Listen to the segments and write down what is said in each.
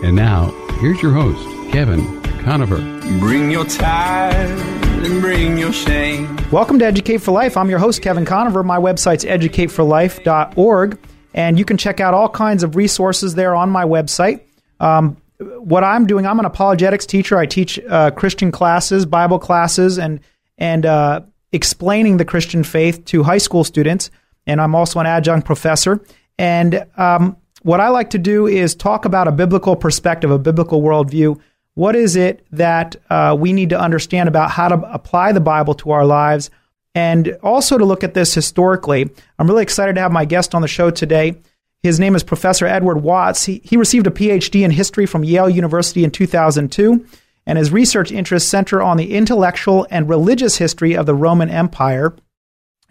And now, here's your host, Kevin Conover. Bring your tithe and bring your shame. Welcome to Educate for Life. I'm your host, Kevin Conover. My website's educateforlife.org, and you can check out all kinds of resources there on my website. Um, what I'm doing, I'm an apologetics teacher. I teach uh, Christian classes, Bible classes, and and uh, explaining the Christian faith to high school students. And I'm also an adjunct professor. And um, what I like to do is talk about a biblical perspective, a biblical worldview. What is it that uh, we need to understand about how to apply the Bible to our lives? And also to look at this historically. I'm really excited to have my guest on the show today. His name is Professor Edward Watts. He, he received a PhD in history from Yale University in 2002, and his research interests center on the intellectual and religious history of the Roman Empire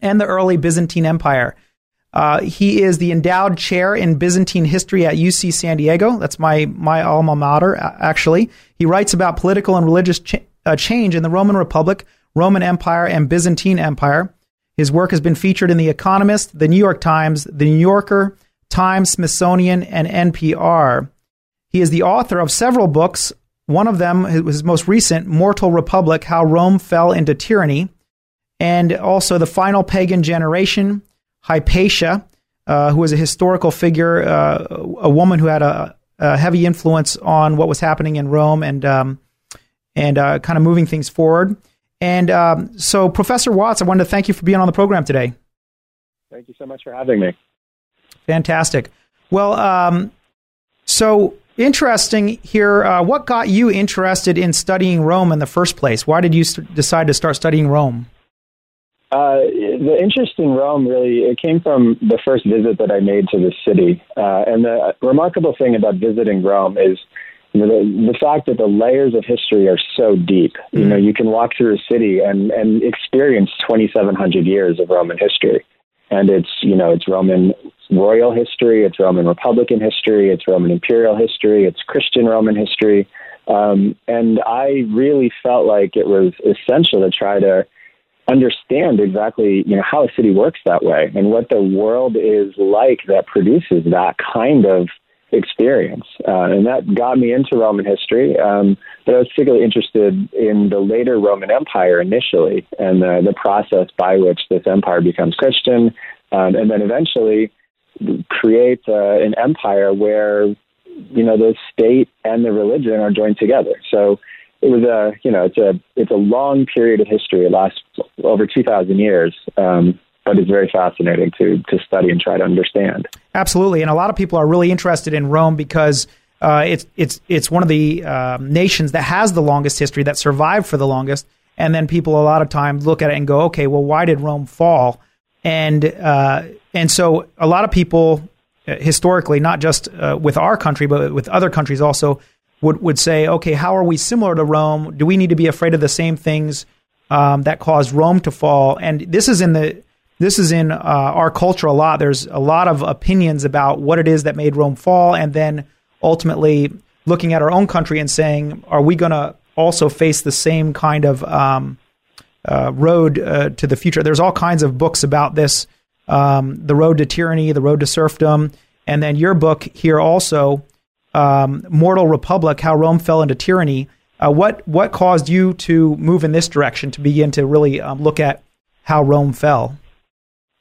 and the early Byzantine Empire. Uh, he is the endowed chair in Byzantine history at UC San Diego. That's my my alma mater, actually. He writes about political and religious ch- uh, change in the Roman Republic, Roman Empire, and Byzantine Empire. His work has been featured in The Economist, The New York Times, The New Yorker, Times, Smithsonian, and NPR. He is the author of several books. One of them, his most recent, Mortal Republic How Rome Fell into Tyranny, and also The Final Pagan Generation, Hypatia, uh, who was a historical figure, uh, a woman who had a, a, heavy influence on what was happening in Rome and um, and uh, kind of moving things forward. And um, so, Professor Watts, I wanted to thank you for being on the program today. Thank you so much for having me. Fantastic. Well, um, so interesting here. Uh, what got you interested in studying Rome in the first place? Why did you st- decide to start studying Rome? Uh, the interest in Rome really it came from the first visit that I made to the city, uh, and the remarkable thing about visiting Rome is you know, the, the fact that the layers of history are so deep. Mm. You know, you can walk through a city and and experience 2,700 years of Roman history, and it's you know it's Roman royal history, it's Roman Republican history, it's Roman imperial history, it's Christian Roman history, um, and I really felt like it was essential to try to understand exactly you know how a city works that way and what the world is like that produces that kind of experience. Uh, and that got me into roman history um, but i was particularly interested in the later roman empire initially and the, the process by which this empire becomes christian um, and then eventually create uh, an empire where you know the state and the religion are joined together. So it was a you know it's a it's a long period of history. It lasts over two thousand years, um, but it's very fascinating to to study and try to understand. Absolutely, and a lot of people are really interested in Rome because uh, it's it's it's one of the uh, nations that has the longest history that survived for the longest. And then people a lot of times look at it and go, okay, well, why did Rome fall? And uh, and so a lot of people uh, historically, not just uh, with our country, but with other countries also would, would say, okay, how are we similar to Rome? Do we need to be afraid of the same things um, that caused Rome to fall? And this is in the this is in uh, our culture a lot. There's a lot of opinions about what it is that made Rome fall, and then ultimately looking at our own country and saying, are we going to also face the same kind of um, uh, road uh, to the future? There's all kinds of books about this, um, the road to tyranny, the road to serfdom, and then your book here also um, Mortal Republic, how Rome fell into tyranny. Uh, what what caused you to move in this direction to begin to really um, look at how Rome fell?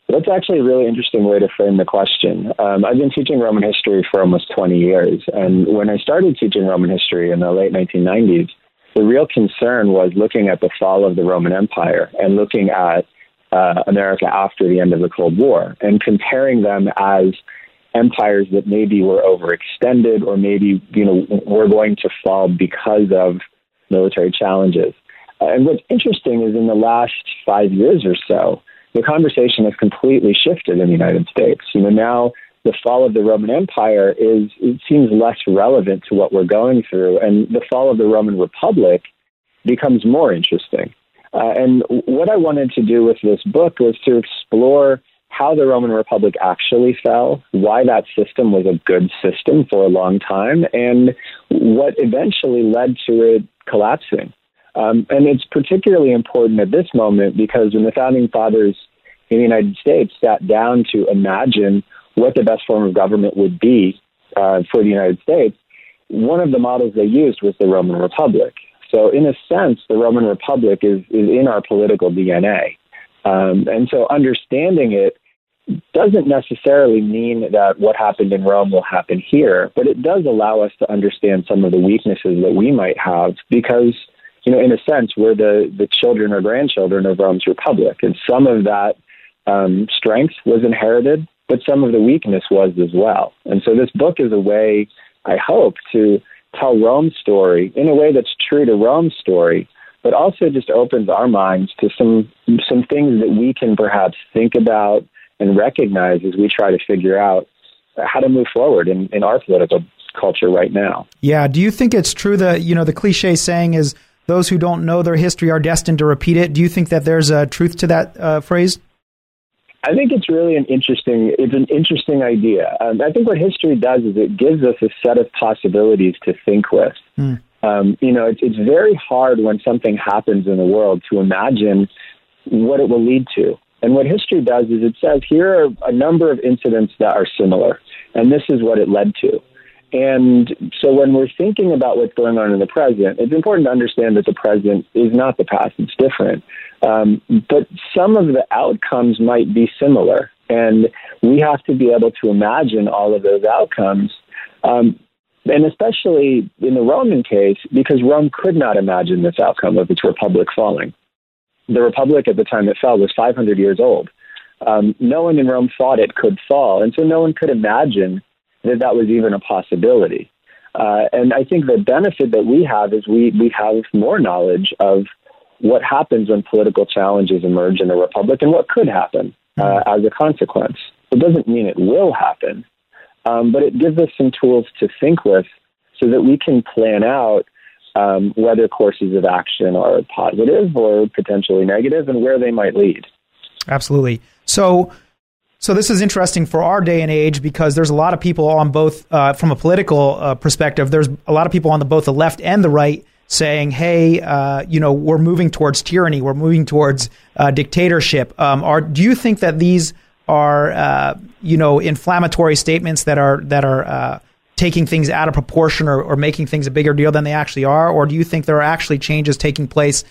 That's actually a really interesting way to frame the question. Um, I've been teaching Roman history for almost 20 years, and when I started teaching Roman history in the late 1990s, the real concern was looking at the fall of the Roman Empire and looking at uh, America after the end of the Cold War and comparing them as empires that maybe were overextended or maybe you know were going to fall because of military challenges. Uh, and what's interesting is in the last five years or so, the conversation has completely shifted in the United States. You know now the fall of the Roman Empire is it seems less relevant to what we're going through, and the fall of the Roman Republic becomes more interesting. Uh, and what I wanted to do with this book was to explore how the Roman Republic actually fell, why that system was a good system for a long time, and what eventually led to it collapsing. Um, and it's particularly important at this moment because when the founding fathers in the United States sat down to imagine what the best form of government would be uh, for the United States, one of the models they used was the Roman Republic. So, in a sense, the Roman Republic is, is in our political DNA. Um, and so, understanding it doesn't necessarily mean that what happened in Rome will happen here, but it does allow us to understand some of the weaknesses that we might have because, you know, in a sense, we're the, the children or grandchildren of Rome's Republic. And some of that um, strength was inherited, but some of the weakness was as well. And so this book is a way, I hope, to tell Rome's story in a way that's true to Rome's story, but also just opens our minds to some some things that we can perhaps think about and recognize as we try to figure out how to move forward in, in our political culture right now. Yeah. Do you think it's true that, you know, the cliche saying is those who don't know their history are destined to repeat it? Do you think that there's a truth to that uh, phrase? I think it's really an interesting it's an interesting idea. Um, I think what history does is it gives us a set of possibilities to think with. Mm. Um, you know, it's, it's very hard when something happens in the world to imagine what it will lead to. And what history does is it says here are a number of incidents that are similar, and this is what it led to. And so when we're thinking about what's going on in the present, it's important to understand that the present is not the past, it's different. Um, but some of the outcomes might be similar, and we have to be able to imagine all of those outcomes. Um, and especially in the Roman case, because Rome could not imagine this outcome of its republic falling the republic at the time it fell was 500 years old. Um, no one in Rome thought it could fall, and so no one could imagine that that was even a possibility. Uh, and I think the benefit that we have is we, we have more knowledge of what happens when political challenges emerge in a republic and what could happen uh, as a consequence. It doesn't mean it will happen, um, but it gives us some tools to think with so that we can plan out um, whether courses of action are positive or potentially negative and where they might lead. Absolutely. So, so this is interesting for our day and age because there's a lot of people on both, uh, from a political uh, perspective, there's a lot of people on the, both the left and the right saying, "Hey, uh, you know, we're moving towards tyranny. We're moving towards uh, dictatorship." Um, are do you think that these are, uh, you know, inflammatory statements that are that are uh, taking things out of proportion or, or making things a bigger deal than they actually are? Or do you think there are actually changes taking place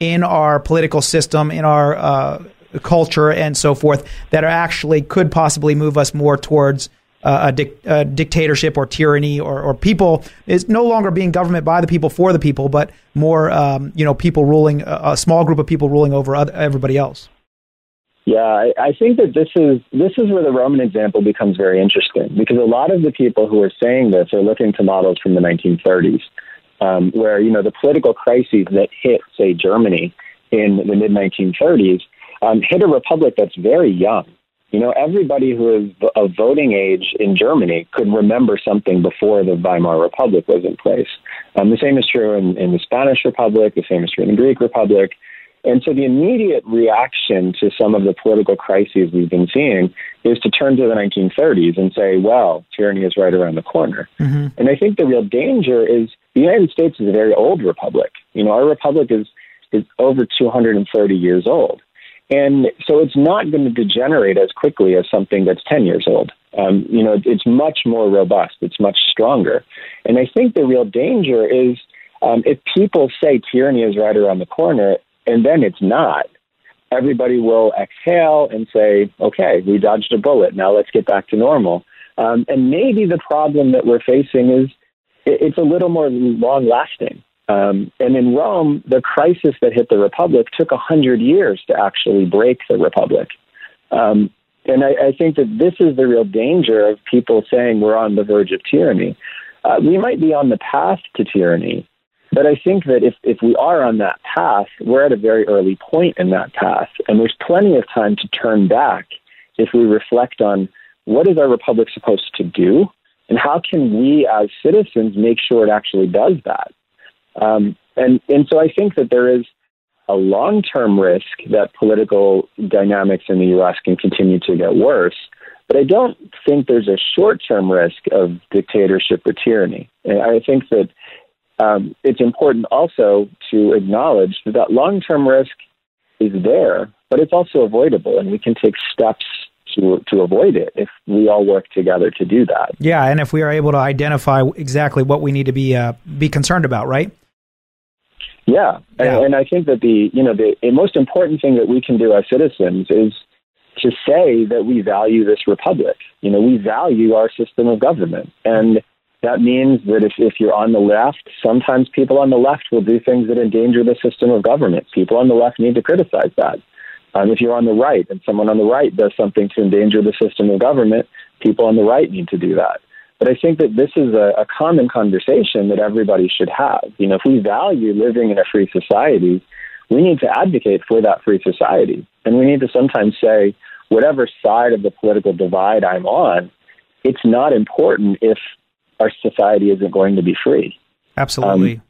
in our political system, in our uh, culture, and so forth that are actually could possibly move us more towards uh, a, a, dictatorship or tyranny or, or, people is no longer being government by the people for the people, but more um, you know people ruling a, a, small group of people ruling over other, everybody else. Yeah, I, think that this is this is where the Roman example becomes very interesting because a lot of the people who are saying this are looking to models from the 1930s, um, where you know the political crises that hit, say, Germany in the mid 1930s um, hit a republic that's very young. You know, everybody who is of voting age in Germany could remember something before the Weimar Republic was in place. Um, the same is true in, in the Spanish Republic. The same is true in the Greek Republic. And so the immediate reaction to some of the political crises we've been seeing is to turn to the 1930s and say, well, tyranny is right around the corner. Mm-hmm. And I think the real danger is the United States is a very old republic. You know, our republic is, is over 230 years old. And so it's not going to degenerate as quickly as something that's 10 years old. Um, you know, it's much more robust, it's much stronger. And I think the real danger is um, if people say tyranny is right around the corner, and then it's not, everybody will exhale and say, okay, we dodged a bullet. Now let's get back to normal. Um, and maybe the problem that we're facing is it's a little more long lasting. Um, and in Rome, the crisis that hit the Republic took a hundred years to actually break the Republic. Um, and I, I, think that this is the real danger of people saying we're on the verge of tyranny. Uh, we might be on the path to tyranny, but I think that if, if we are on that path, we're at a very early point in that path. And there's plenty of time to turn back if we reflect on what is our republic supposed to do and how can we as citizens make sure it actually does that. Um, and, and so I think that there is a long term risk that political dynamics in the U.S. can continue to get worse. But I don't think there's a short term risk of dictatorship or tyranny. And I think that um, it's important also to acknowledge that that long term risk is there, but it's also avoidable, and we can take steps to, to avoid it if we all work together to do that. Yeah, and if we are able to identify exactly what we need to be uh, be concerned about, right? Yeah, Yeah. And, and I think that the you know the, the most important thing that we can do as citizens is to say that we value this republic. You know, we value our system of government, and that means that if, if you're on the left, sometimes people on the left will do things that endanger the system of government. People on the left need to criticize that. Um, if you're on the right and someone on the right does something to endanger the system of government, people on the right need to do that. But I think that this is a, a common conversation that everybody should have. You know, if we value living in a free society, we need to advocate for that free society. And we need to sometimes say, whatever side of the political divide I'm on, it's not important if our society isn't going to be free. Absolutely. Um,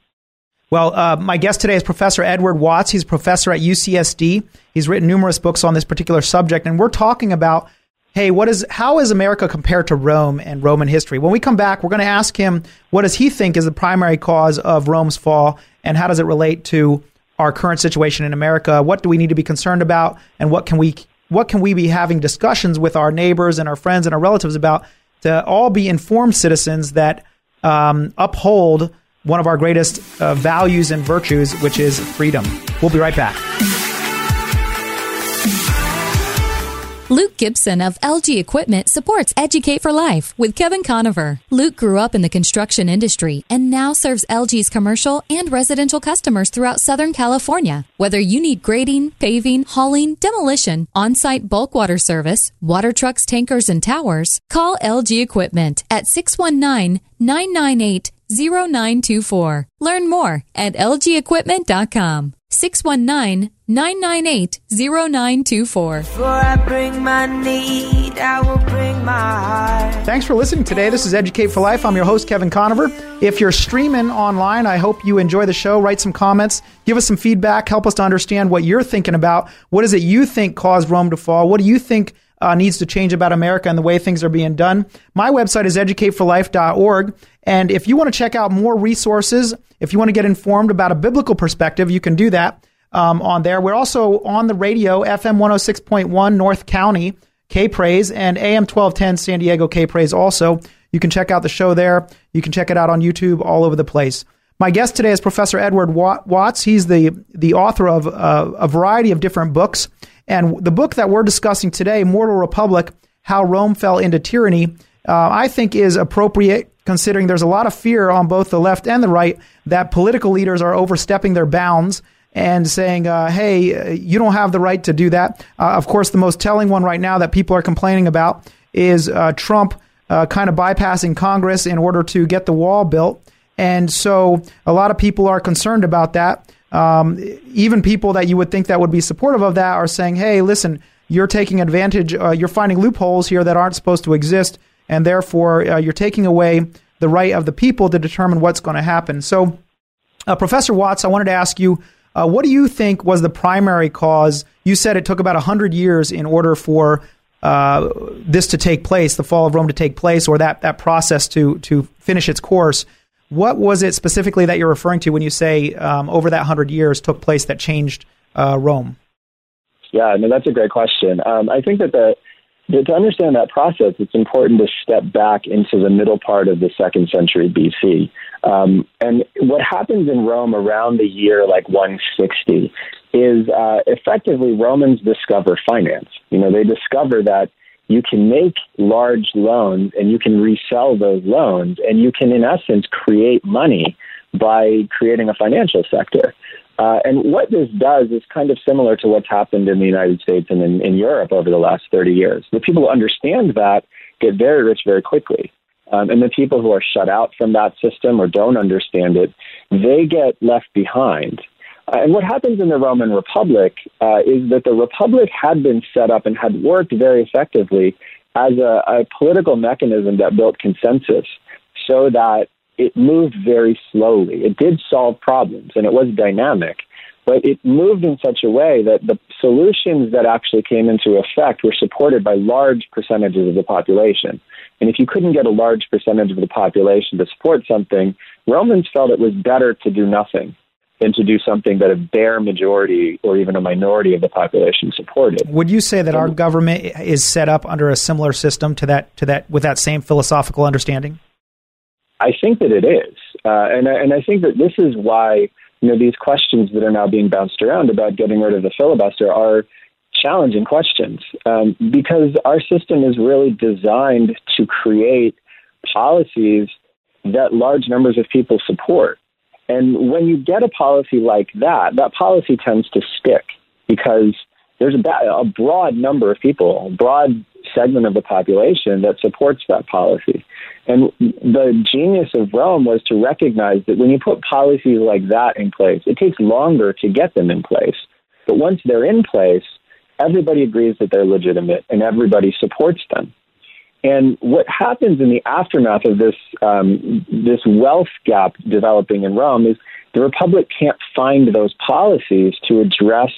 well, uh, my guest today is Professor Edward Watts. He's a professor at UCSD. He's written numerous books on this particular subject, and we're talking about, hey, what is how is America compared to Rome and Roman history? When we come back, we're going to ask him what does he think is the primary cause of Rome's fall, and how does it relate to our current situation in America? What do we need to be concerned about, and what can we what can we be having discussions with our neighbors and our friends and our relatives about to all be informed citizens that um, uphold one of our greatest uh, values and virtues, which is freedom. We'll be right back. Luke Gibson of LG Equipment supports Educate for Life with Kevin Conover. Luke grew up in the construction industry and now serves LG's commercial and residential customers throughout Southern California. Whether you need grading, paving, hauling, demolition, on-site bulk water service, water trucks, tankers, and towers, call LG Equipment at 619 998 0924. Learn more at lgequipment.com. 619 998 0924. Before I bring my need, I will bring my heart. Thanks for listening today. This is Educate for Life. I'm your host, Kevin Conover. If you're streaming online, I hope you enjoy the show. Write some comments, give us some feedback, help us to understand what you're thinking about. What is it you think caused Rome to fall? What do you think uh, needs to change about America and the way things are being done? My website is educateforlife.org. And if you want to check out more resources, if you want to get informed about a biblical perspective, you can do that um, on there. We're also on the radio, FM 106.1 North County, K Praise, and AM 1210 San Diego K Praise also. You can check out the show there. You can check it out on YouTube all over the place. My guest today is Professor Edward Watts. He's the, the author of uh, a variety of different books. And the book that we're discussing today, Mortal Republic How Rome Fell into Tyranny, uh, I think is appropriate considering there's a lot of fear on both the left and the right that political leaders are overstepping their bounds and saying, uh, hey, uh, you don't have the right to do that. Uh, of course, the most telling one right now that people are complaining about is uh, Trump uh, kind of bypassing Congress in order to get the wall built. And so a lot of people are concerned about that. Um, even people that you would think that would be supportive of that are saying, hey, listen, you're taking advantage, uh, you're finding loopholes here that aren't supposed to exist, and therefore uh, you're taking away the right of the people to determine what's going to happen. So, uh, Professor Watts, I wanted to ask you, uh, what do you think was the primary cause? You said it took about 100 years in order for uh, this to take place, the fall of Rome to take place, or that, that process to, to finish its course. What was it specifically that you're referring to when you say um, over that 100 years took place that changed uh, Rome? Yeah, no, that's a great question. Um, I think that the to to understand that process, it's important to step back into the middle part of the second century BC. Um, and what happens in Rome around the year like 160 is uh, effectively Romans discover finance. You know, they discover that you can make large loans and you can resell those loans, and you can, in essence, create money by creating a financial sector. Uh, and what this does is kind of similar to what's happened in the United States and in, in Europe over the last 30 years. The people who understand that get very rich very quickly. Um, and the people who are shut out from that system or don't understand it, they get left behind. Uh, and what happens in the Roman Republic uh, is that the Republic had been set up and had worked very effectively as a, a political mechanism that built consensus so that it moved very slowly. It did solve problems and it was dynamic, but it moved in such a way that the solutions that actually came into effect were supported by large percentages of the population. And if you couldn't get a large percentage of the population to support something, Romans felt it was better to do nothing. than to do something that a bare majority or even a minority of the population supported. Would you say that our government is set up under a similar system to that to that with that same philosophical understanding? I think that it is, uh, and I, and I think that this is why you know these questions that are now being bounced around about getting rid of the filibuster are challenging questions um, because our system is really designed to create policies that large numbers of people support. And when you get a policy like that, that policy tends to stick because there's a, a broad number of people, a broad segment of the population that supports that policy. And the genius of Rome was to recognize that when you put policies like that in place, it takes longer to get them in place. But once they're in place, everybody agrees that they're legitimate and everybody supports them. And what happens in the aftermath of this um, this wealth gap developing in Rome is the republic can't find those policies to address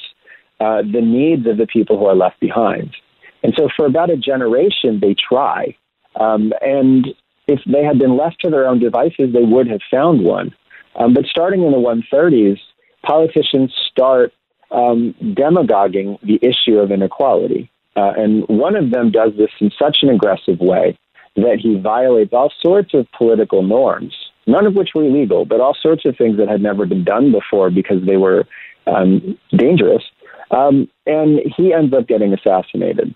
uh, the needs of the people who are left behind. And so, for about a generation, they try. Um, and if they had been left to their own devices, they would have found one. Um, but starting in the 130s, politicians start um, demagoguing the issue of inequality. Uh, and one of them does this in such an aggressive way that he violates all sorts of political norms, none of which were illegal, but all sorts of things that had never been done before because they were um, dangerous. Um, and he ends up getting assassinated.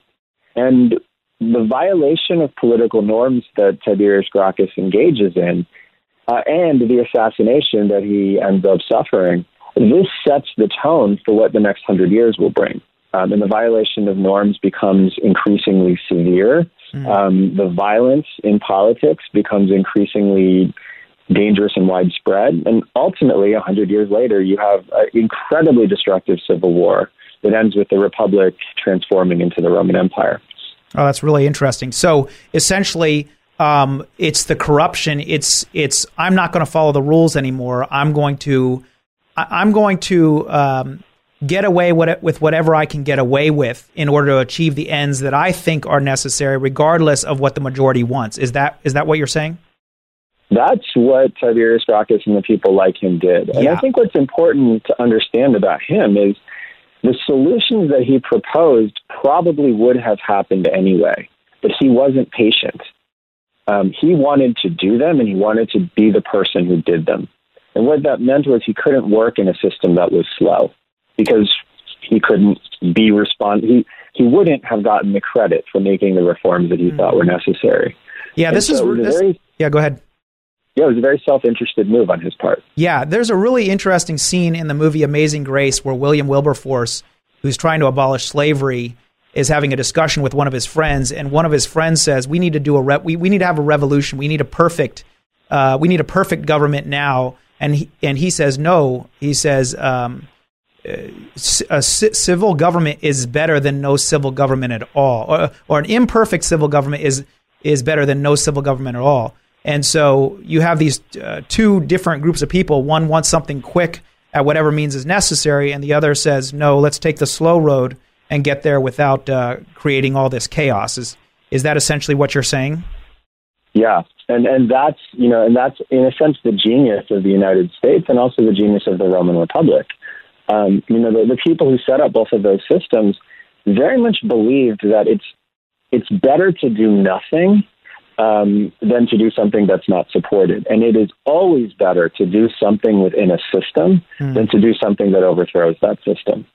And the violation of political norms that Tiberius Gracchus engages in, uh, and the assassination that he ends up suffering, this sets the tone for what the next hundred years will bring. Um, and the violation of norms becomes increasingly severe. Mm. Um, the violence in politics becomes increasingly dangerous and widespread. And ultimately, 100 years later, you have an incredibly destructive civil war that ends with the Republic transforming into the Roman Empire. Oh, that's really interesting. So essentially, um, it's the corruption. It's it's I'm not going to follow the rules anymore. I'm going to I'm going to um, get away with whatever I can get away with in order to achieve the ends that I think are necessary, regardless of what the majority wants. Is that is that what you're saying? That's what Tiberius Gracchus and the people like him did. And yeah. I think what's important to understand about him is the solutions that he proposed probably would have happened anyway, but he wasn't patient. Um, he wanted to do them and he wanted to be the person who did them. And what that meant was he couldn't work in a system that was slow because he couldn't be respond. He he wouldn't have gotten the credit for making the reforms that he mm. thought were necessary. Yeah, this is this, very, yeah. Go ahead. Yeah, it was a very self-interested move on his part. Yeah, there's a really interesting scene in the movie Amazing Grace where William Wilberforce, who's trying to abolish slavery, is having a discussion with one of his friends, and one of his friends says, "We need to do a re- we, we need to have a revolution. We need a perfect uh, we need a perfect government now." And he, and he says, "No." He says. Um, a civil government is better than no civil government at all, or, or, an imperfect civil government is is better than no civil government at all. And so you have these uh, two different groups of people. One wants something quick at whatever means is necessary, and the other says, "No, let's take the slow road and get there without uh, creating all this chaos." Is is that essentially what you're saying? Yeah, and and that's you know, and that's in a sense the genius of the United States, and also the genius of the Roman Republic um, you know, the, the people who set up both of those systems very much believed that it's it's better to do nothing um, than to do something that's not supported. And it is always better to do something within a system mm. than to do something that overthrows that system.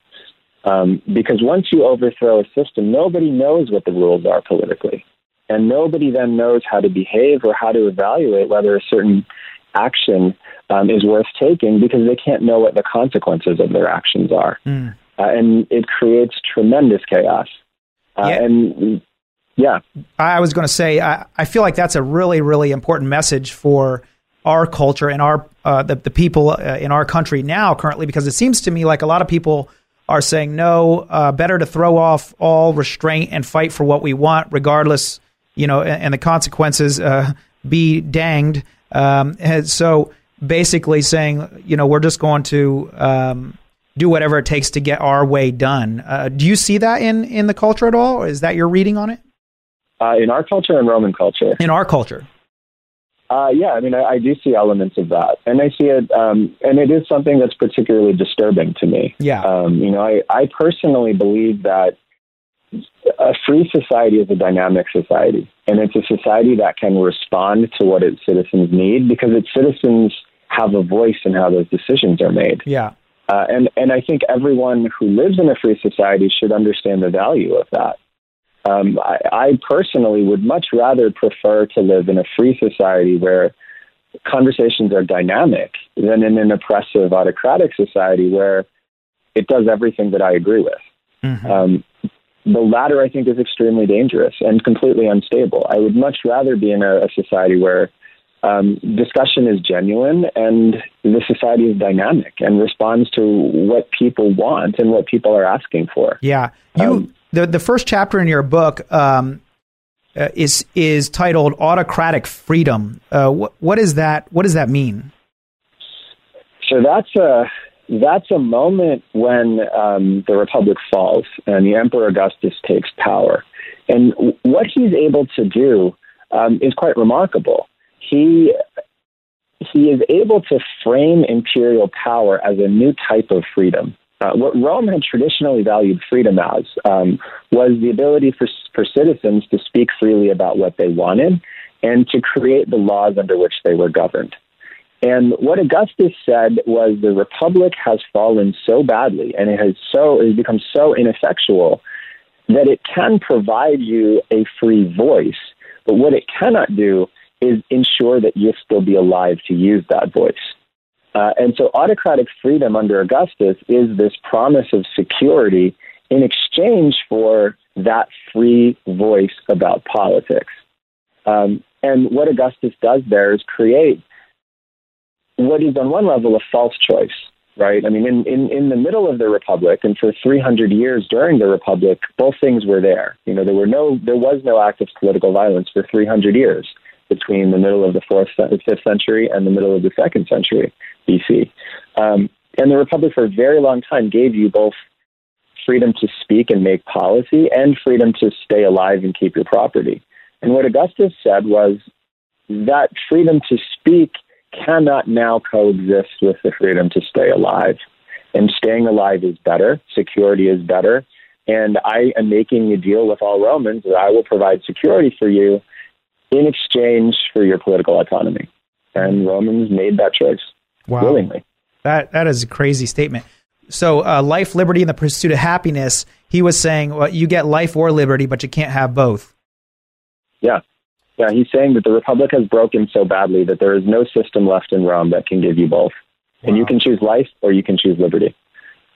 Um, because once you overthrow a system, nobody knows what the rules are politically. And nobody then knows how to behave or how to evaluate whether a certain action um, is worth taking because they can't know what the consequences of their actions are. Mm. Uh, and it creates tremendous chaos. Uh, yeah. And yeah. I was going to say, I, I feel like that's a really, really important message for our culture and our uh, the, the people uh, in our country now currently because it seems to me like a lot of people are saying no uh, better to throw off all restraint and fight for what we want regardless you know and, and the consequences uh, be danged um, so basically saying, you know, we're just going to um, do whatever it takes to get our way done. Uh, do you see that in in the culture at all? Is that your reading on it? Uh, in our culture and Roman culture. In our culture. Uh, yeah, I mean, I, I, do see elements of that, and I see it, um, and it is something that's particularly disturbing to me. Yeah, um, you know, I, I personally believe that a free society is a dynamic society, and it's a society that can respond to what its citizens need because its citizens have a voice in how those decisions are made. Yeah. Uh, and and I think everyone who lives in a free society should understand the value of that. Um, I, I personally would much rather prefer to live in a free society where conversations are dynamic than in an oppressive autocratic society where it does everything that I agree with. Mm-hmm. Um, the latter, I think, is extremely dangerous and completely unstable. I would much rather be in a, a society where um, discussion is genuine and the society is dynamic and responds to what people want and what people are asking for. Yeah, you um, the the first chapter in your book um, uh, is is titled "Autocratic Freedom." Uh, what what is that? What does that mean? So that's a that's a moment when um, the republic falls and the Emperor Augustus takes power, and what he's able to do um, is quite remarkable he he is able to frame imperial power as a new type of freedom. Uh, what Rome had traditionally valued freedom as um, was the ability for, for citizens to speak freely about what they wanted and to create the laws under which they were governed. And what Augustus said was the republic has fallen so badly and it has so it has become so ineffectual that it can provide you a free voice, but what it cannot do is ensure that you'll still be alive to use that voice. Uh, and so autocratic freedom under Augustus is this promise of security in exchange for that free voice about politics. Um, and what Augustus does there is create what is, on one level, a false choice, right? I mean, in, in, in the middle of the Republic, and for 300 years during the Republic, both things were there. You know, there were no, there was no active political violence for 300 years between the middle of the fourth, fifth century and the middle of the second century BC. Um, and the Republic, for a very long time, gave you both freedom to speak and make policy and freedom to stay alive and keep your property. And what Augustus said was that freedom to speak cannot now coexist with the freedom to stay alive. And staying alive is better, security is better. And I am making a deal with all Romans that I will provide security for you in exchange for your political autonomy. And Romans made that choice wow. willingly. That that is a crazy statement. So, uh, life, liberty, and the pursuit of happiness. He was saying, well, you get life or liberty, but you can't have both. Yeah, yeah. He's saying that the republic has broken so badly that there is no system left in Rome that can give you both, wow. and you can choose life or you can choose liberty.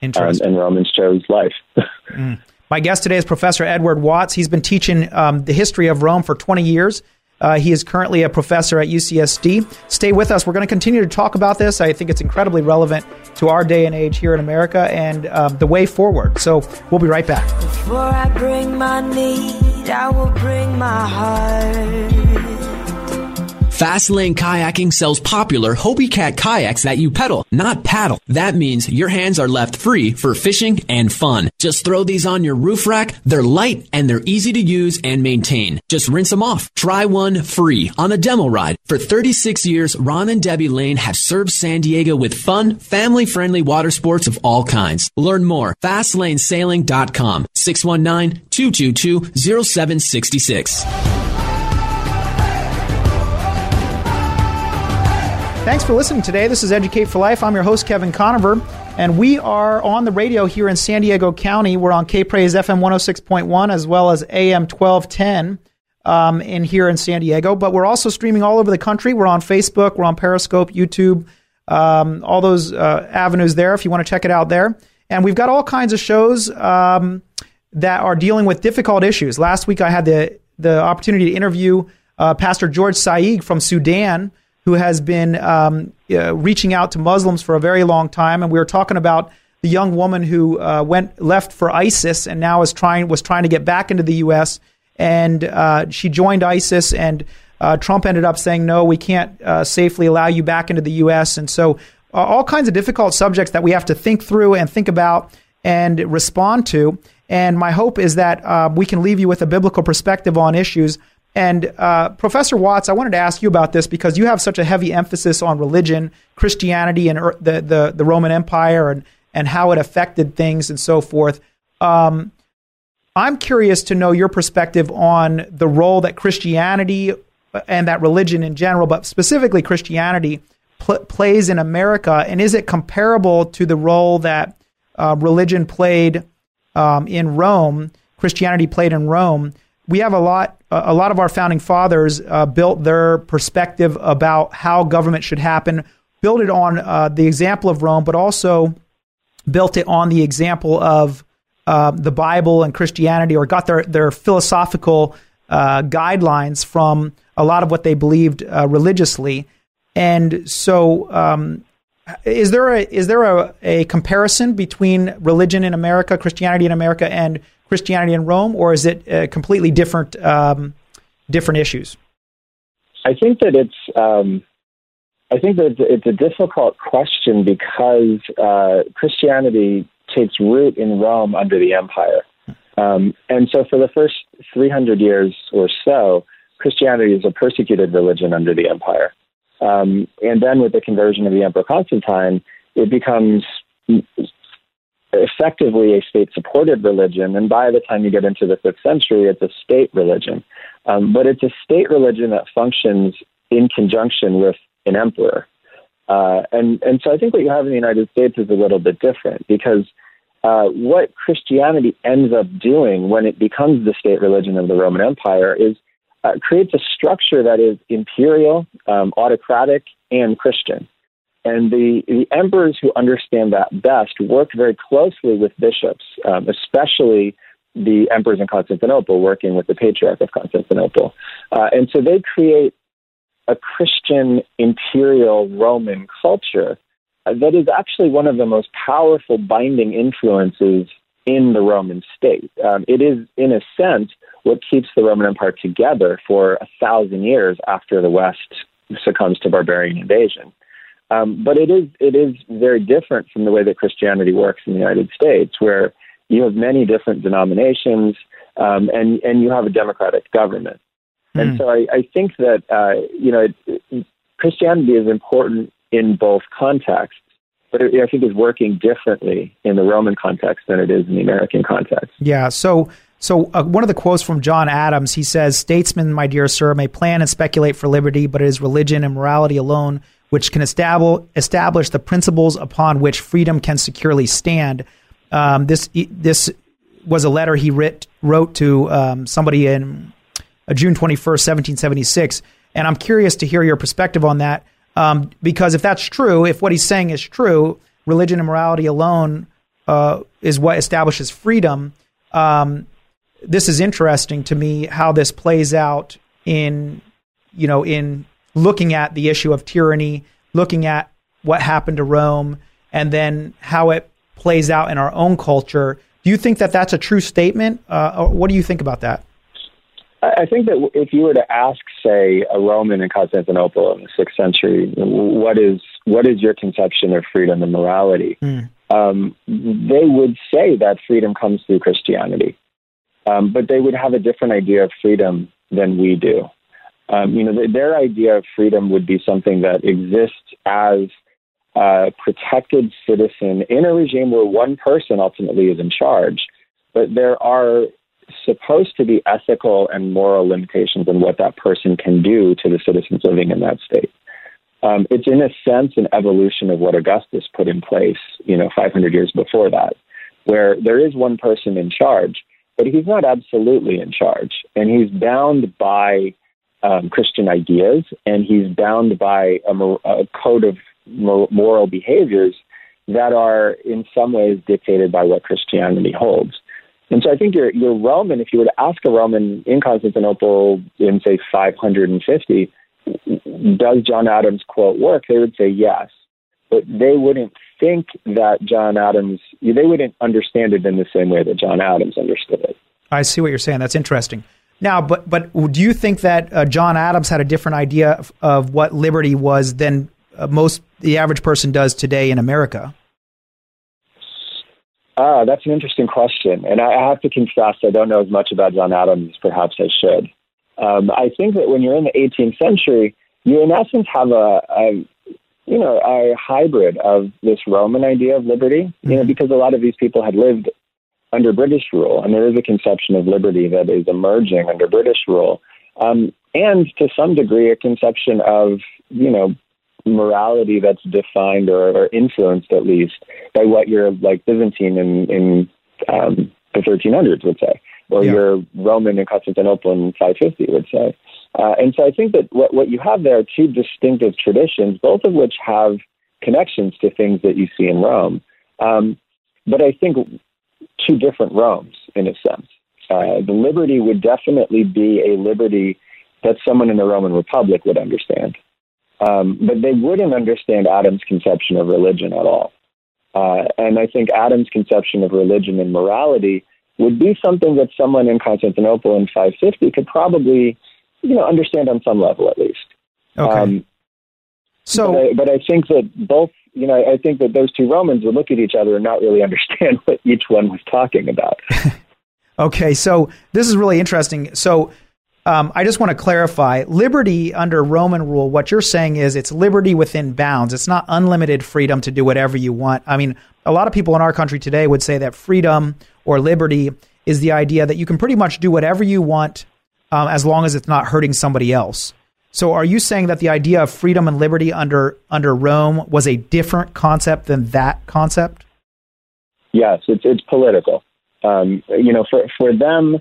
Interesting. Um, and Romans chose life. mm. My guest today is Professor Edward Watts. He's been teaching um, the history of Rome for 20 years. Uh, he is currently a professor at UCSD. Stay with us. We're going to continue to talk about this. I think it's incredibly relevant to our day and age here in America and um, the way forward. So we'll be right back. Before I bring my need, I will bring my heart. Fastlane Kayaking sells popular Hobie Cat kayaks that you pedal, not paddle. That means your hands are left free for fishing and fun. Just throw these on your roof rack. They're light and they're easy to use and maintain. Just rinse them off. Try one free on a demo ride. For 36 years, Ron and Debbie Lane have served San Diego with fun, family-friendly water sports of all kinds. Learn more. FastlaneSailing.com. 619-222-0766. Thanks for listening today. This is Educate for Life. I'm your host, Kevin Conover, and we are on the radio here in San Diego County. We're on K Praise FM 106.1 as well as AM 1210 um, in here in San Diego, but we're also streaming all over the country. We're on Facebook, we're on Periscope, YouTube, um, all those uh, avenues there if you want to check it out there. And we've got all kinds of shows um, that are dealing with difficult issues. Last week I had the, the opportunity to interview uh, Pastor George Saig from Sudan who has been um, uh, reaching out to Muslims for a very long time, and we were talking about the young woman who uh, went left for ISIS and now is trying was trying to get back into the U.S. and uh, she joined ISIS and. Uh, Trump ended up saying, no, we can't uh, safely allow you back into the U.S. And so, uh, all kinds of difficult subjects that we have to think through and think about and respond to. And my hope is that we can leave you with a biblical perspective on issues And uh, Professor Watts, I wanted to ask you about this because you have such a heavy emphasis on religion, Christianity, and er, the the, the Roman Empire, and and how it affected things and so forth. Um, I'm curious to know your perspective on the role that Christianity uh, and that religion in general, but specifically Christianity, pl- plays in America, and is it comparable to the role that uh, religion played um, in Rome? Christianity played in Rome we have a lot a lot of our founding fathers uh, built their perspective about how government should happen built it on uh, the example of rome but also built it on the example of uh, the bible and christianity or got their, their philosophical uh, guidelines from a lot of what they believed uh, religiously. And so um, is there a is there a, a comparison between religion in america christianity in america and Christianity in Rome, or is it uh, completely different um, different issues? I think that it's um, I think that it's a difficult question because uh, Christianity takes root in Rome under the empire, um, and so for the first 300 years or so, Christianity is a persecuted religion under the empire, um, and then with the conversion of the Emperor Constantine, it becomes effectively a state supported religion. And by the time you get into the fifth century, it's a state religion. Um, but it's a state religion that functions in conjunction with an emperor. Uh, and, and so I think what you have in the United States is a little bit different because uh, what Christianity ends up doing when it becomes the state religion of the Roman Empire is uh, creates a structure that is imperial, um, autocratic, and Christian. And the, the emperors who understand that best work very closely with bishops, um, especially the emperors in Constantinople working with the Patriarch of Constantinople. Uh, and so they create a Christian imperial Roman culture uh, that is actually one of the most powerful binding influences in the Roman state. Um, it is, in a sense, what keeps the Roman Empire together for a thousand years after the West succumbs to barbarian invasion. Um, but it is it is very different from the way that Christianity works in the United States, where you have many different denominations um, and and you have a democratic government. Mm. And hmm. so I, I think that uh, you know it, Christianity is important in both contexts, but it, I think is working differently in the Roman context than it is in the American context. Yeah. So. So, uh, one of the quotes from John Adams, he says, Statesmen, my dear sir, may plan and speculate for liberty, but it is religion and morality alone which can establish the principles upon which freedom can securely stand. Um, this this was a letter he writ, wrote to um, somebody in uh, June twenty first, seventeen seventy six, and I'm curious to hear your perspective on that. Um, because if that's true, if what he's saying is true, religion and morality alone uh, is what establishes freedom. Um, this is interesting to me how this plays out in you know in looking at the issue of tyranny, looking at what happened to Rome, and then how it plays out in our own culture. Do you think that that's a true statement? Uh, what do you think about that? I think that if you were to ask, say, a Roman in Constantinople in the sixth century, what is what is your conception of freedom and morality? Mm. Um, they would say that freedom comes through Christianity, um, but they would have a different idea of freedom than we do. Um, you know, th- their idea of freedom would be something that exists as a protected citizen in a regime where one person ultimately is in charge, but there are supposed to be ethical and moral limitations on what that person can do to the citizens living in that state. Um, it's in a sense an evolution of what Augustus put in place, you know, 500 years before that, where there is one person in charge, but he's not absolutely in charge, and he's bound by um, Christian ideas, and he's bound by a, a code of moral behaviors that are in some ways dictated by what Christianity holds. And so I think you're, you're Roman, if you were to ask a Roman in Constantinople in, say, 550, does John Adams' quote work? They would say yes. But they wouldn't think that John Adams, they wouldn't understand it in the same way that John Adams understood it. I see what you're saying. That's interesting. Now, but but do you think that uh, John Adams had a different idea of, of what liberty was than uh, most the average person does today in America? Ah, that's an interesting question, and I have to confess I don't know as much about John Adams as perhaps I should. Um, I think that when you're in the 18th century, you in essence have a, a you know a hybrid of this Roman idea of liberty. You know, because a lot of these people had lived under British rule, and there is a conception of liberty that is emerging under British rule, um, and to some degree a conception of you know morality that's defined or, or influenced at least by what your like Byzantine in in um, the 1300s would say, or Yeah. your Roman in Constantinople in 550 would say. Uh, and so I think that what, what you have there are two distinctive traditions, both of which have connections to things that you see in Rome. Um, but I think two different Romes in a sense. Uh, the liberty would definitely be a liberty that someone in the Roman Republic would understand. Um, but they wouldn't understand Adam's conception of religion at all. Uh, and I think Adam's conception of religion and morality would be something that someone in Constantinople in 550 could probably, you know, understand on some level at least. Okay. Um, so but, I, but I think that both, you know, I think that those two Romans would look at each other and not really understand what each one was talking about. Okay, so this is really interesting. So um, I just want to clarify liberty under Roman rule. What you're saying is it's liberty within bounds. It's not unlimited freedom to do whatever you want. I mean, a lot of people in our country today would say that freedom or liberty is the idea that you can pretty much do whatever you want um, as long as it's not hurting somebody else. So are you saying that the idea of freedom and liberty under under Rome was a different concept than that concept? Yes, it's it's political. Um, you know, for for them,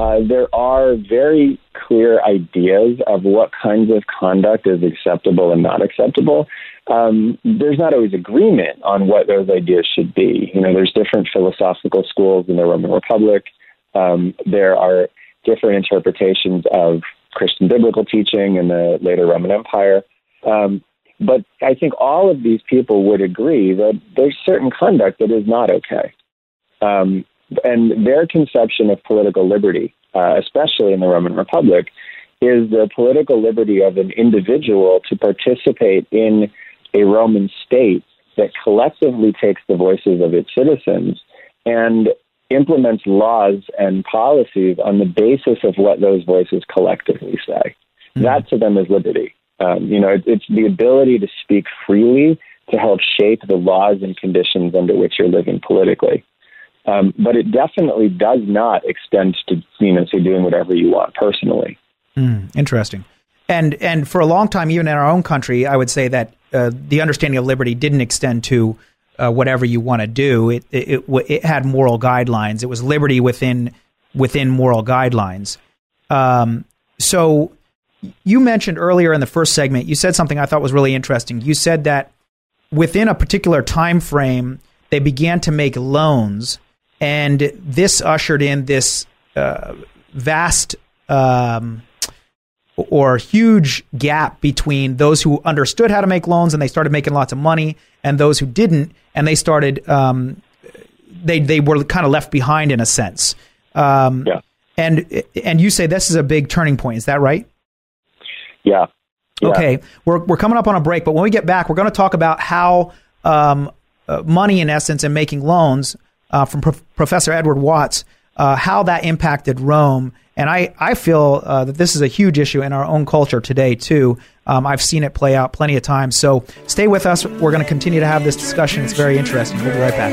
uh, there are very clear ideas of what kinds of conduct is acceptable and not acceptable. Um, there's not always agreement on what those ideas should be. You know, there's different philosophical schools in the Roman Republic. Um, there are different interpretations of Christian biblical teaching in the later Roman Empire. Um, but I think all of these people would agree that there's certain conduct that is not okay. Um, and their conception of political liberty, uh, especially in the Roman Republic, is the political liberty of an individual to participate in a Roman state that collectively takes the voices of its citizens and implements laws and policies on the basis of what those voices collectively say. That to them is liberty. Um, you know, it, it's the ability to speak freely to help shape the laws and conditions under which you're living politically. Um, but it definitely does not extend to you know to doing whatever you want personally. Interesting. And and for a long time, even in our own country, I would say that uh, the understanding of liberty didn't extend to uh, whatever you want to do. It, it it it had moral guidelines. It was liberty within within moral guidelines. Um, so you mentioned earlier in the first segment, you said something I thought was really interesting. You said that within a particular time frame, they began to make loans, and this ushered in this uh, vast um, or huge gap between those who understood how to make loans and they started making lots of money, and those who didn't, and they started um, they they were kind of left behind in a sense. Um, Yeah. And and you say this is a big turning point. Is that right? Yeah. Yeah. Okay, we're we're coming up on a break, but when we get back, we're going to talk about how um, uh, money, in essence, and making loans uh, from Prof- Professor Edward Watts, uh, how that impacted Rome. And I I feel uh, that this is a huge issue in our own culture today too. Um, I've seen it play out plenty of times. So stay with us. We're going to continue to have this discussion. It's very interesting. We'll be right back.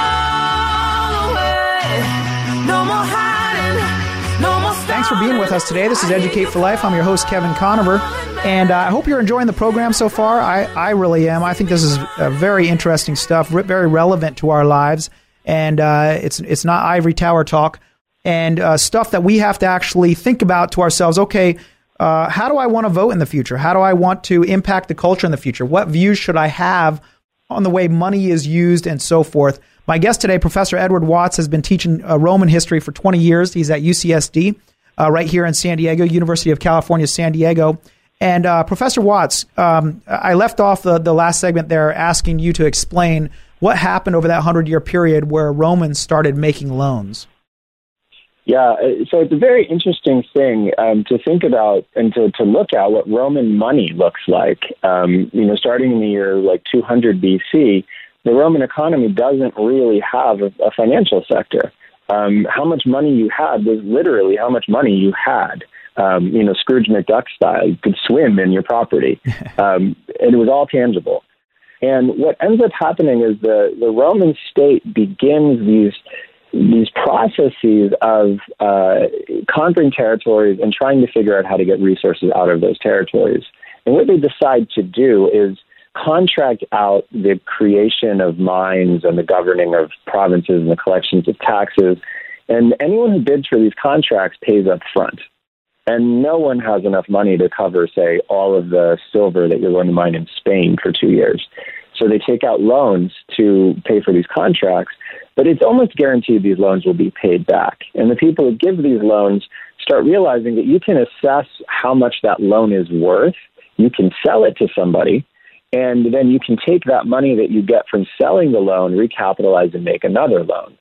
For being with us today. This is Educate for Life. I'm your host, Kevin Conover. And uh, I hope you're enjoying the program so far. I, I really am. I think this is uh, very interesting stuff, very relevant to our lives. And uh, it's, it's not ivory tower talk and uh, stuff that we have to actually think about to ourselves. Okay, uh, how do I want to vote in the future? How do I want to impact the culture in the future? What views should I have on the way money is used and so forth? My guest today, Professor Edward Watts, has been teaching uh, Roman history for 20 years. He's at UCSD, uh, right here in San Diego, University of California, San Diego. And uh, Professor Watts, um, I left off the, the last segment there asking you to explain what happened over that 100 year period where Romans started making loans. Yeah, uh, so it's a very interesting thing um, to think about and to, to look at what Roman money looks like. Um, you know, starting in the year like 200 BC, the Roman economy doesn't really have a, a financial sector. Um, how much money you had was literally how much money you had. Um, you know, Scrooge McDuck style. You could swim in your property, um, and it was all tangible. And what ends up happening is the, the Roman state begins these these processes of uh, conquering territories and trying to figure out how to get resources out of those territories. And what they decide to do is contract out the creation of mines and the governing of provinces and the collections of taxes. And anyone who bids for these contracts pays up front. And no one has enough money to cover, say, all of the silver that you're going to mine in Spain for two years. So they take out loans to pay for these contracts, but it's almost guaranteed these loans will be paid back. And the people who give these loans start realizing that you can assess how much that loan is worth. You can sell it to somebody, and then you can take that money that you get from selling the loan, recapitalize, and make another loan.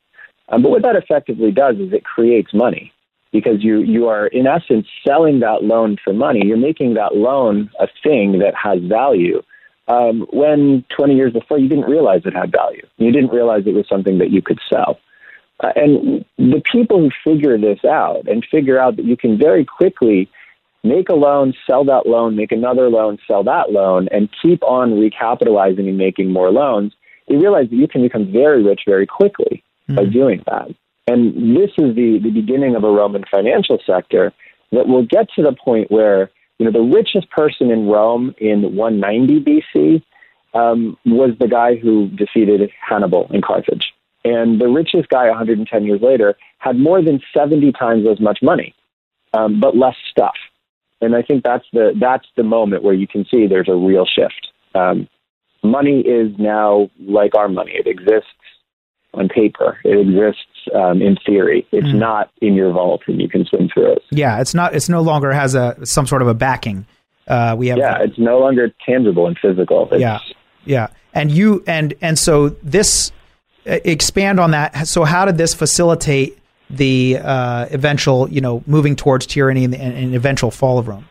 Um, but what that effectively does is it creates money because you, you are, in essence, selling that loan for money. You're making that loan a thing that has value. Um, when 20 years before you didn't realize it had value. You didn't realize it was something that you could sell. Uh, and the people who figure this out and figure out that you can very quickly make a loan, sell that loan, make another loan, sell that loan, and keep on recapitalizing and making more loans, you realize that you can become very rich very quickly mm-hmm. by doing that. And this is the, the beginning of a Roman financial sector that will get to the point where, you know, the richest person in Rome in 190 BC um, was the guy who defeated Hannibal in Carthage. And the richest guy 110 years later had more than 70 times as much money, um, but less stuff and I think that's the that's the moment where you can see there's a real shift. Um, money is now like our money; it exists on paper. It exists um, in theory. It's mm. not in your vault, and you can swim through it. Yeah, it's not. It's no longer has a some sort of a backing. Uh, we have. Yeah, it's no longer tangible and physical. It's, yeah, yeah, and you and and so this uh, expand on that. So, how did this facilitate the uh, eventual, you know, moving towards tyranny and, and eventual fall of Rome?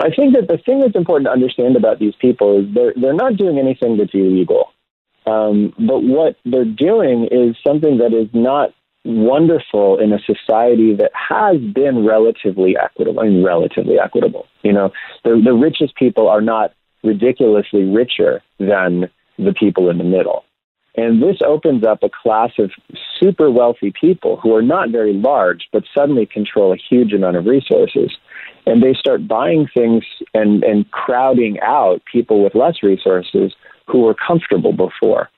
I think that the thing that's important to understand about these people is they're they're not doing anything that's illegal, um, but what they're doing is something that is not wonderful in a society that has been relatively equitable. I mean, relatively equitable. You know, the the richest people are not ridiculously richer than the people in the middle. And this opens up a class of super wealthy people who are not very large, but suddenly control a huge amount of resources. And they start buying things and, and crowding out people with less resources who were comfortable before.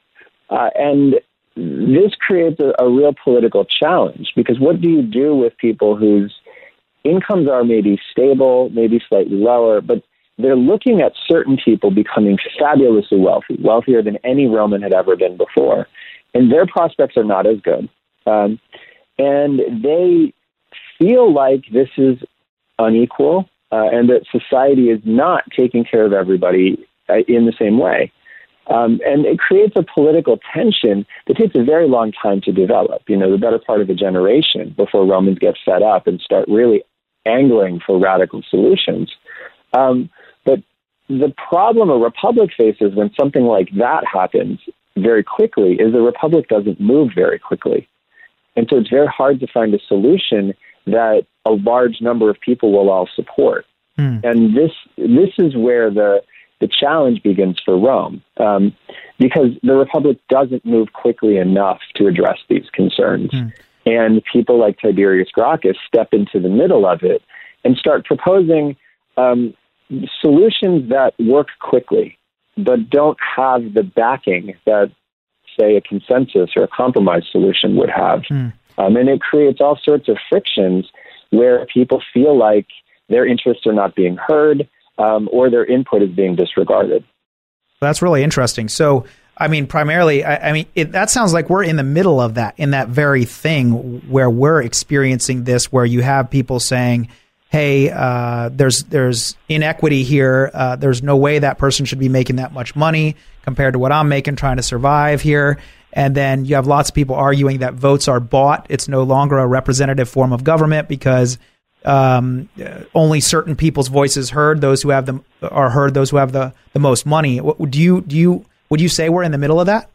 Uh, and this creates a, a real political challenge because what do you do with people whose incomes are maybe stable, maybe slightly lower, but they're looking at certain people becoming fabulously wealthy, wealthier than any Roman had ever been before, and their prospects are not as good. Um, and they feel like this is unequal uh, and that society is not taking care of everybody uh, in the same way. Um, and it creates a political tension that takes a very long time to develop. You know, the better part of a generation before Romans get fed up and start really angling for radical solutions. Um, but the problem a republic faces when something like that happens very quickly is the republic doesn't move very quickly. And so it's very hard to find a solution that a large number of people will all support. Hmm. And this this is where the the challenge begins for Rome, um, because the republic doesn't move quickly enough to address these concerns. Hmm. And people like Tiberius Gracchus step into the middle of it and start proposing um, solutions that work quickly but don't have the backing that, say, a consensus or a compromise solution would have. Mm. Um, and it creates all sorts of frictions where people feel like their interests are not being heard um, or their input is being disregarded. That's really interesting. So, I mean, primarily, I, I mean, it, that sounds like we're in the middle of that, in that very thing where we're experiencing this, where you have people saying, "Hey, uh, there's there's inequity here. Uh, there's no way that person should be making that much money compared to what I'm making, trying to survive here." And then you have lots of people arguing that votes are bought. It's no longer a representative form of government because um, only certain people's voices heard. Those who have them are heard. Those who have the, the most money. Do you do you would you say we're in the middle of that?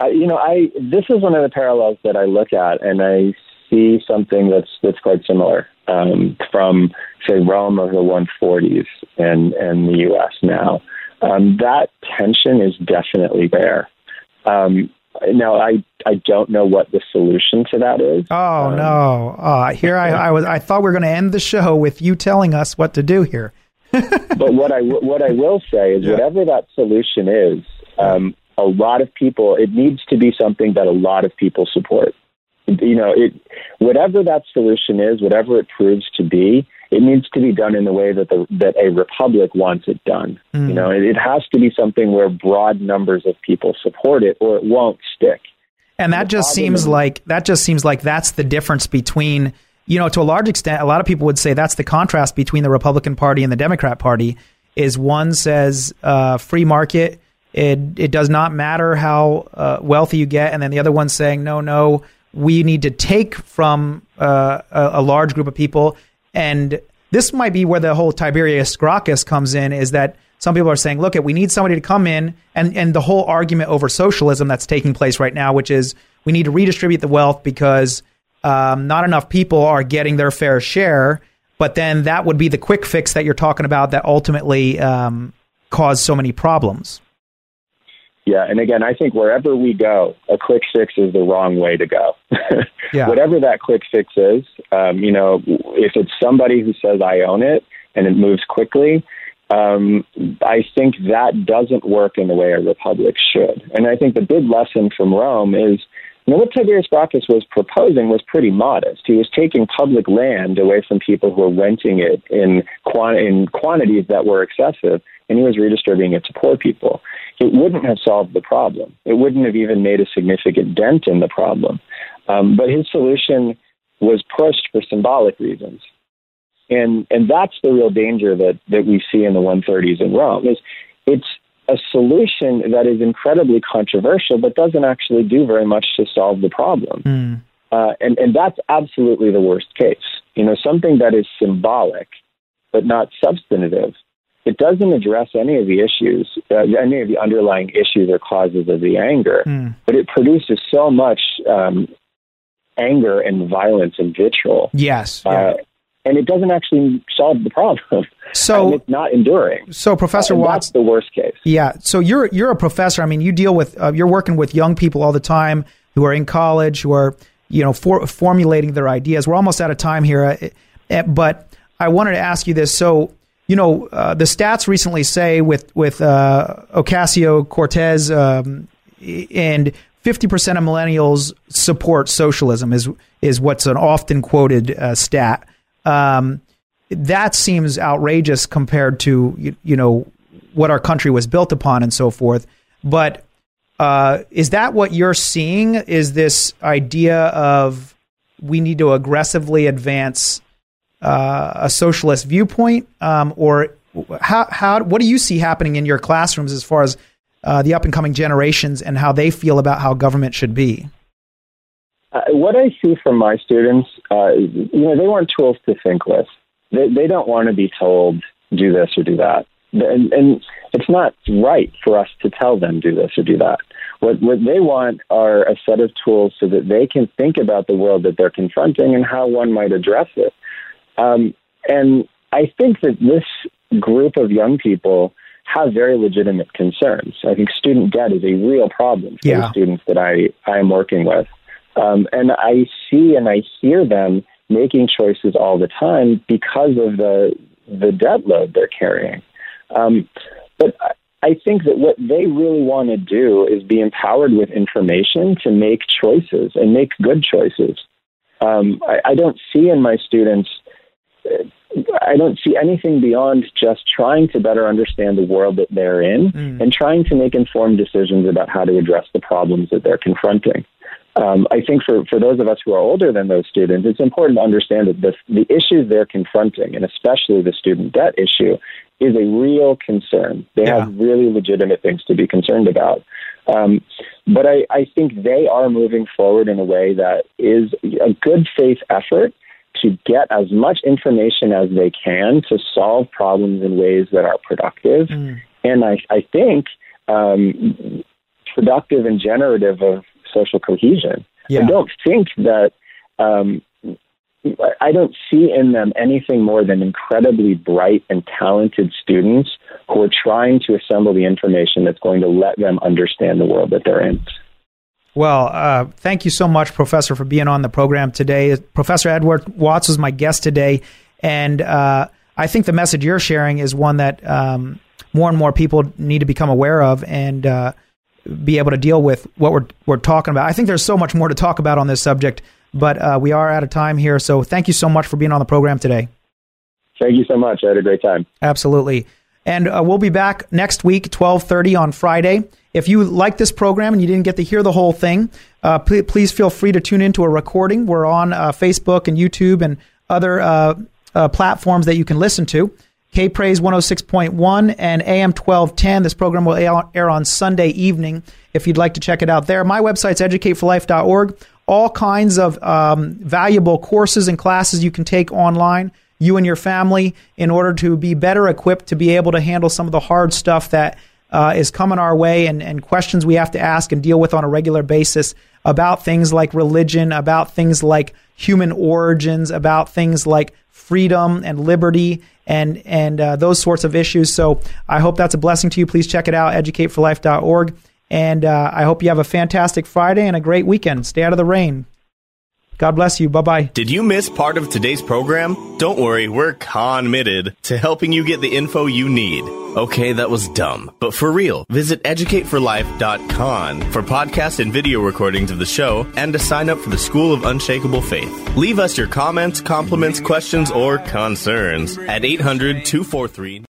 Uh, you know, I this is one of the parallels that I look at, and I see something that's that's quite similar um, from say Rome of the 140s and and the U.S. now. Um, that tension is definitely there. Um, now I I don't know what the solution to that is. Oh um, no! Uh, here I, I was I thought we were going to end the show with you telling us what to do here. but what I what I will say is yeah. whatever that solution is, um, a lot of people it needs to be something that a lot of people support. You know, it whatever that solution is, whatever it proves to be, it needs to be done in the way that the that a republic wants it done. Mm. You know, it, it has to be something where broad numbers of people support it, or it won't stick. And that just seems is, like that just seems like that's the difference between you know to a large extent. A lot of people would say that's the contrast between the Republican Party and the Democrat Party. Is one says uh, free market. It it does not matter how uh, wealthy you get, and then the other one's saying no, no, we need to take from uh, a, a large group of people and this might be where the whole Tiberius Gracchus comes in is that some people are saying, look, we need somebody to come in and, and the whole argument over socialism that's taking place right now, which is we need to redistribute the wealth because um, not enough people are getting their fair share. But then that would be the quick fix that you're talking about that ultimately um, caused so many problems. Yeah, and again, I think wherever we go, a quick fix is the wrong way to go. yeah. Whatever that quick fix is, um, you know, if it's somebody who says I own it and it moves quickly, um, I think that doesn't work in the way a republic should. And I think the big lesson from Rome is, you know, what Tiberius Gracchus was proposing was pretty modest. He was taking public land away from people who were renting it in, quant- in quantities that were excessive, and he was redistributing it to poor people it wouldn't have solved the problem. It wouldn't have even made a significant dent in the problem. Um, but his solution was pushed for symbolic reasons. And, and that's the real danger that, that we see in the 130s in Rome is it's a solution that is incredibly controversial but doesn't actually do very much to solve the problem. Mm. Uh, and, and that's absolutely the worst case. You know, something that is symbolic but not substantive it doesn't address any of the issues, uh, any of the underlying issues or causes of the anger, mm. but it produces so much um, anger and violence and vitriol. Yes. Uh, yeah. and it doesn't actually solve the problem. So it's not enduring. So, Professor uh, Watts, that's the worst case. Yeah. So you're you're a professor. I mean, you deal with uh, you're working with young people all the time who are in college who are you know for, formulating their ideas. We're almost out of time here, uh, uh, but I wanted to ask you this. So you know, uh, the stats recently say with with uh, Ocasio Cortez um, and 50% of millennials support socialism is is what's an often quoted uh, stat. Um, that seems outrageous compared to you, you, know what our country was built upon and so forth. But uh, is that what you're seeing? Is this idea of we need to aggressively advance uh, a socialist viewpoint, um, or how how what do you see happening in your classrooms as far as uh, the up and coming generations and how they feel about how government should be? Uh, what I see from my students, uh, you know, they want tools to think with. They, they don't want to be told do this or do that, and, and it's not right for us to tell them do this or do that. What what they want are a set of tools so that they can think about the world that they're confronting and how one might address it. Um, and I think that this group of young people have very legitimate concerns. I think student debt is a real problem for yeah. the students that I, I am working with. Um, and I see and I hear them making choices all the time because of the, the debt load they're carrying. Um, but I think that what they really want to do is be empowered with information to make choices and make good choices. Um, I, I don't see in my students I don't see anything beyond just trying to better understand the world that they're in mm. and trying to make informed decisions about how to address the problems that they're confronting. Um, I think for, for those of us who are older than those students, it's important to understand that the, the issues they're confronting, and especially the student debt issue, is a real concern. They yeah. have really legitimate things to be concerned about. Um, but I, I think they are moving forward in a way that is a good faith effort to get as much information as they can to solve problems in ways that are productive. Mm. And I, I think um, productive and generative of social cohesion. Yeah. I don't think that um, I don't see in them anything more than incredibly bright and talented students who are trying to assemble the information that's going to let them understand the world that they're in. Well, uh, thank you so much, Professor, for being on the program today. Professor Edward Watts was my guest today, and uh, I think the message you're sharing is one that um, more and more people need to become aware of and uh, be able to deal with what we're we're talking about. I think there's so much more to talk about on this subject but uh, we are out of time here. So thank you so much for being on the program today. Thank you so much. I had a great time. Absolutely. And uh, we'll be back next week, 1230 on Friday. If you like this program and you didn't get to hear the whole thing, uh, please, please, feel free to tune into a recording. We're on uh, Facebook and YouTube and other uh, uh, platforms that you can listen to. K Praise 106.1 and AM 1210. This program will air on Sunday evening if you'd like to check it out there. My website's educateforlife.org all kinds of um, valuable courses and classes you can take online, you and your family, in order to be better equipped to be able to handle some of the hard stuff that uh, is coming our way and, and questions we have to ask and deal with on a regular basis about things like religion, about things like human origins, about things like freedom and liberty and and uh, those sorts of issues. So I hope that's a blessing to you. Please check it out, educateforlife.org. And uh, I hope you have a fantastic Friday and a great weekend. Stay out of the rain. God bless you. Bye bye. Did you miss part of today's program? Don't worry, we're committed to helping you get the info you need. Okay, that was dumb. But for real, visit educateforlife.com for podcast and video recordings of the show and to sign up for the School of Unshakable Faith. Leave us your comments, compliments, questions, or concerns at 800 243